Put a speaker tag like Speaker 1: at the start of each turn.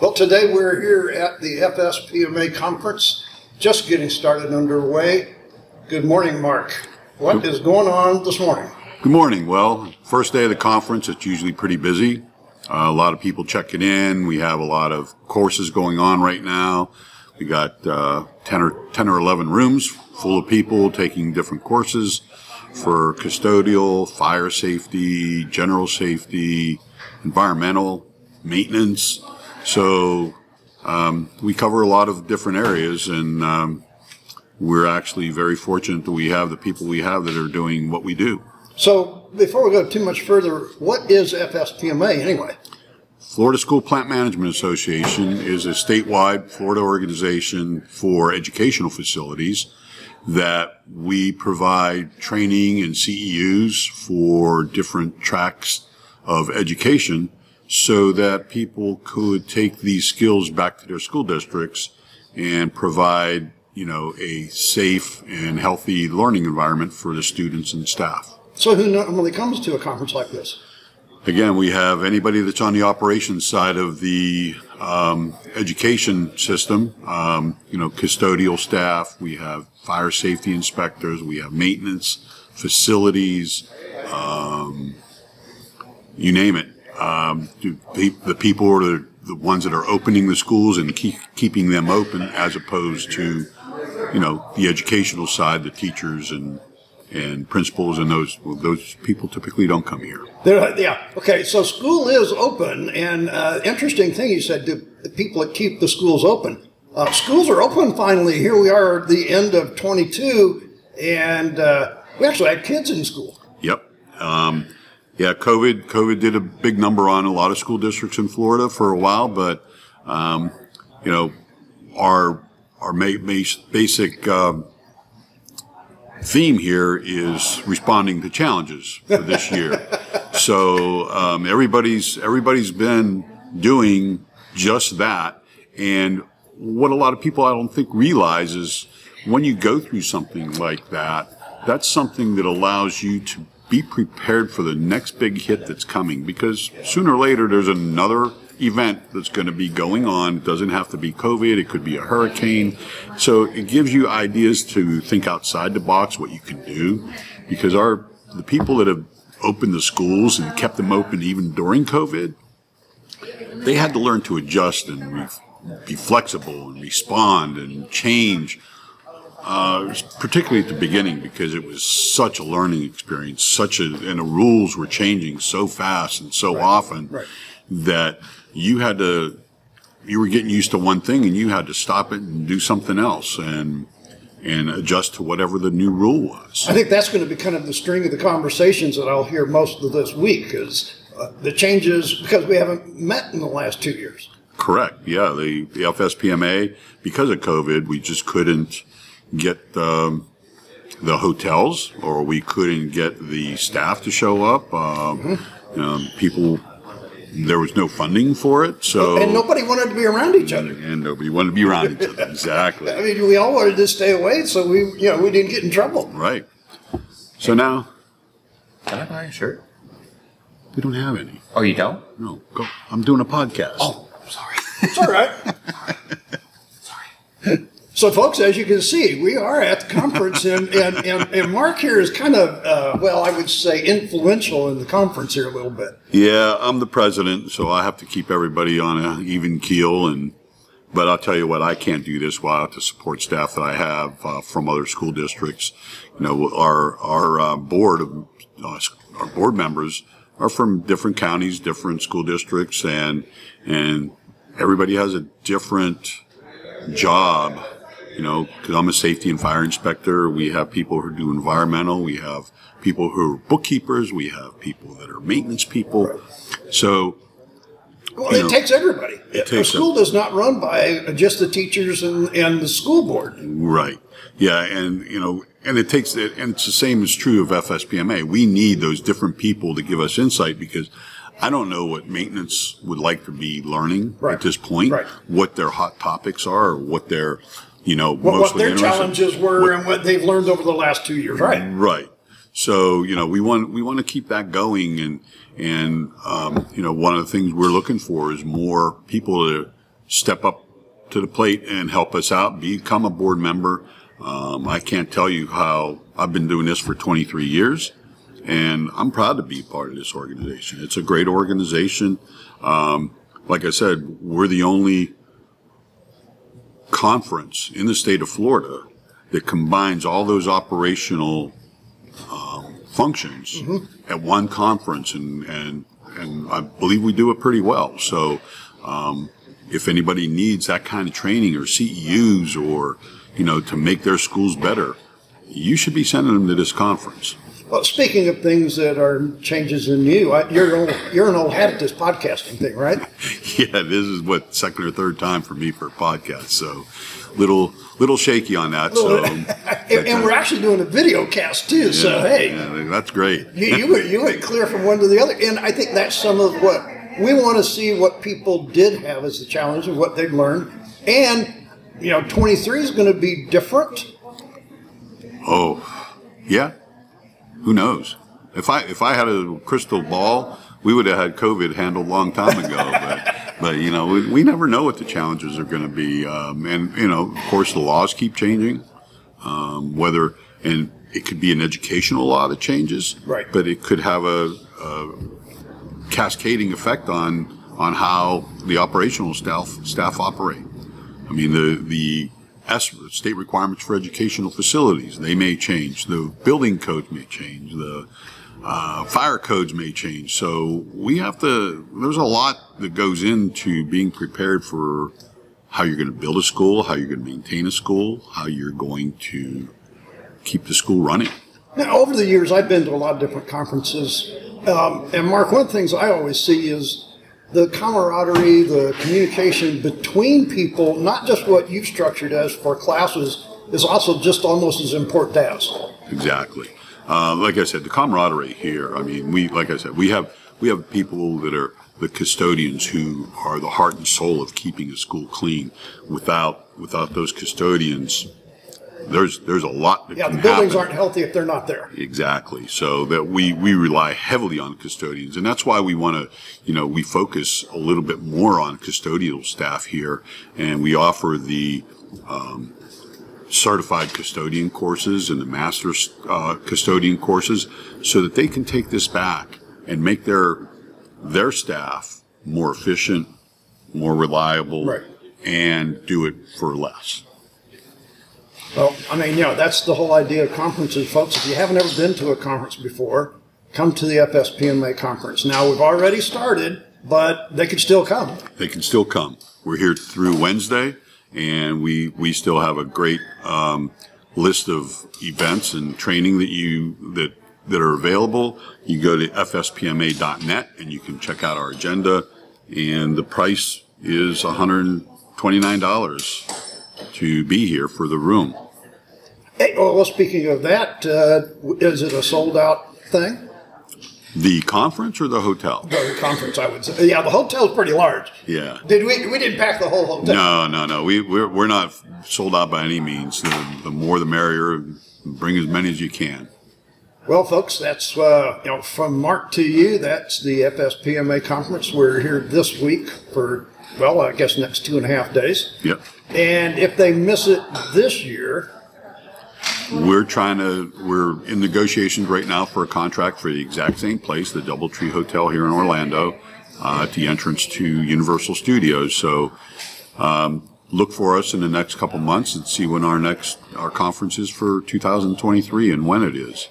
Speaker 1: Well, today we're here at the FSPMA conference, just getting started underway. Good morning, Mark. What is going on this morning?
Speaker 2: Good morning. Well, first day of the conference, it's usually pretty busy. Uh, a lot of people checking in. We have a lot of courses going on right now. We got uh, 10 or 10 or 11 rooms full of people taking different courses for custodial, fire safety, general safety, environmental, maintenance. So um, we cover a lot of different areas, and um, we're actually very fortunate that we have the people we have that are doing what we do.
Speaker 1: So, before we go too much further, what is FSPMA anyway?
Speaker 2: Florida School Plant Management Association is a statewide Florida organization for educational facilities that we provide training and CEUs for different tracks of education so that people could take these skills back to their school districts and provide, you know, a safe and healthy learning environment for the students and staff.
Speaker 1: So, who normally comes to a conference like this?
Speaker 2: Again, we have anybody that's on the operations side of the um, education system, um, you know, custodial staff, we have fire safety inspectors, we have maintenance, facilities, um, you name it. Um, the, the people are the, the ones that are opening the schools and keep, keeping them open as opposed to, you know, the educational side, the teachers and and principals and those well, those people typically don't come here.
Speaker 1: They're, yeah. Okay. So school is open, and uh, interesting thing you said. Do the people that keep the schools open? Uh, schools are open finally. Here we are at the end of 22, and uh, we actually had kids in school.
Speaker 2: Yep. Um, yeah. COVID COVID did a big number on a lot of school districts in Florida for a while, but um, you know our our ma- ma- basic um, theme here is responding to challenges for this year. so um, everybody's everybody's been doing just that, and what a lot of people I don't think realize is when you go through something like that, that's something that allows you to be prepared for the next big hit that's coming because sooner or later there's another event that's going to be going on. It doesn't have to be COVID. It could be a hurricane. So it gives you ideas to think outside the box, what you can do, because our the people that have opened the schools and kept them open even during COVID, they had to learn to adjust and be flexible and respond and change. Uh, particularly at the beginning because it was such a learning experience, such a and the rules were changing so fast and so
Speaker 1: right.
Speaker 2: often
Speaker 1: right.
Speaker 2: that you had to you were getting used to one thing and you had to stop it and do something else and and adjust to whatever the new rule was.
Speaker 1: I think that's going to be kind of the string of the conversations that I'll hear most of this week is uh, the changes because we haven't met in the last two years.
Speaker 2: Correct. Yeah, the, the FSPMA because of COVID, we just couldn't get um, the hotels or we couldn't get the staff to show up. Um, mm-hmm. um, people there was no funding for it, so
Speaker 1: and nobody wanted to be around each other.
Speaker 2: And nobody wanted to be around each other. Exactly.
Speaker 1: I mean, we all wanted to stay away, so we, you know, we didn't get in trouble.
Speaker 2: Right. So now.
Speaker 3: Can I buy a shirt?
Speaker 2: We don't have any.
Speaker 3: Oh, you don't?
Speaker 2: No. Go. I'm doing a podcast.
Speaker 3: Oh, sorry.
Speaker 1: It's all right. So, folks, as you can see, we are at the conference, and, and, and, and Mark here is kind of, uh, well, I would say influential in the conference here a little bit.
Speaker 2: Yeah, I'm the president, so I have to keep everybody on an even keel. And but I'll tell you what, I can't do this without the support staff that I have uh, from other school districts. You know, our our uh, board of uh, our board members are from different counties, different school districts, and and everybody has a different job you know, because I'm a safety and fire inspector. We have people who do environmental. We have people who are bookkeepers. We have people that are maintenance people. So,
Speaker 1: well, it know, takes everybody.
Speaker 2: It takes
Speaker 1: a school does not run by just the teachers and, and the school board.
Speaker 2: Right. Yeah, and you know, and it takes, and it's the same is true of FSPMA. We need those different people to give us insight because I don't know what maintenance would like to be learning
Speaker 1: right.
Speaker 2: at this point,
Speaker 1: right.
Speaker 2: what their hot topics are, or what their you know,
Speaker 1: what, what their challenges were what, and what they've learned over the last two years. Right.
Speaker 2: Right. So you know, we want we want to keep that going, and and um, you know, one of the things we're looking for is more people to step up to the plate and help us out, become a board member. Um, I can't tell you how I've been doing this for 23 years, and I'm proud to be part of this organization. It's a great organization. Um, like I said, we're the only conference in the state of Florida that combines all those operational um, functions at one conference, and, and and I believe we do it pretty well. So, um, if anybody needs that kind of training or CEUs or you know to make their schools better, you should be sending them to this conference.
Speaker 1: Well, speaking of things that are changes in you, I, you're an old, you're an old hat at this podcasting thing, right?
Speaker 2: Yeah, this is what second or third time for me for a podcast, so little little shaky on that. So,
Speaker 1: and, and we're actually doing a video cast too. so hey,
Speaker 2: yeah, that's great.
Speaker 1: you, you went you went clear from one to the other, and I think that's some of what we want to see what people did have as the challenge and what they've learned, and you know, 23 is going to be different.
Speaker 2: Oh, yeah. Who knows? If I if I had a crystal ball, we would have had COVID handled a long time ago. but but you know, we, we never know what the challenges are going to be. Um, and you know, of course, the laws keep changing. Um, whether and it could be an educational law that changes,
Speaker 1: Right.
Speaker 2: But it could have a, a cascading effect on on how the operational staff staff operate. I mean, the the state requirements for educational facilities they may change. The building codes may change. The uh, fire codes may change. So we have to. There's a lot that goes into being prepared for how you're going to build a school, how you're going to maintain a school, how you're going to keep the school running.
Speaker 1: Now, over the years, I've been to a lot of different conferences, um, and Mark, one of the things I always see is the camaraderie, the communication between people. Not just what you've structured as for classes is also just almost as important as.
Speaker 2: Exactly. Uh, like I said, the camaraderie here. I mean, we like I said, we have we have people that are the custodians who are the heart and soul of keeping a school clean. Without without those custodians, there's there's a lot that
Speaker 1: Yeah,
Speaker 2: can
Speaker 1: the buildings
Speaker 2: happen.
Speaker 1: aren't healthy if they're not there.
Speaker 2: Exactly. So that we, we rely heavily on custodians. And that's why we want to, you know, we focus a little bit more on custodial staff here. And we offer the, um, certified custodian courses and the master, uh, custodian courses so that they can take this back and make their, their staff more efficient, more reliable.
Speaker 1: Right.
Speaker 2: And do it for less.
Speaker 1: Well, I mean, you know, that's the whole idea of conferences, folks. If you haven't ever been to a conference before, come to the FSPMA conference. Now, we've already started, but they can still come.
Speaker 2: they can still come. We're here through Wednesday, and we we still have a great um, list of events and training that you that that are available. You go to fspma.net and you can check out our agenda, and the price is one hundred twenty nine dollars to be here for the room.
Speaker 1: Hey, well, speaking of that, uh, is it a sold out thing?
Speaker 2: The conference or the hotel?
Speaker 1: The conference, I would say. Yeah, the hotel's pretty large.
Speaker 2: Yeah.
Speaker 1: Did we? We didn't pack the whole hotel.
Speaker 2: No, no, no. We we're, we're not sold out by any means. The, the more the merrier. Bring as many as you can.
Speaker 1: Well, folks, that's uh, you know from Mark to you. That's the FSPMA conference. We're here this week for well, I guess next two and a half days.
Speaker 2: Yep.
Speaker 1: And if they miss it this year,
Speaker 2: We're trying to, we're in negotiations right now for a contract for the exact same place, the Doubletree Hotel here in Orlando, uh, at the entrance to Universal Studios. So, um, look for us in the next couple months and see when our next, our conference is for 2023 and when it is.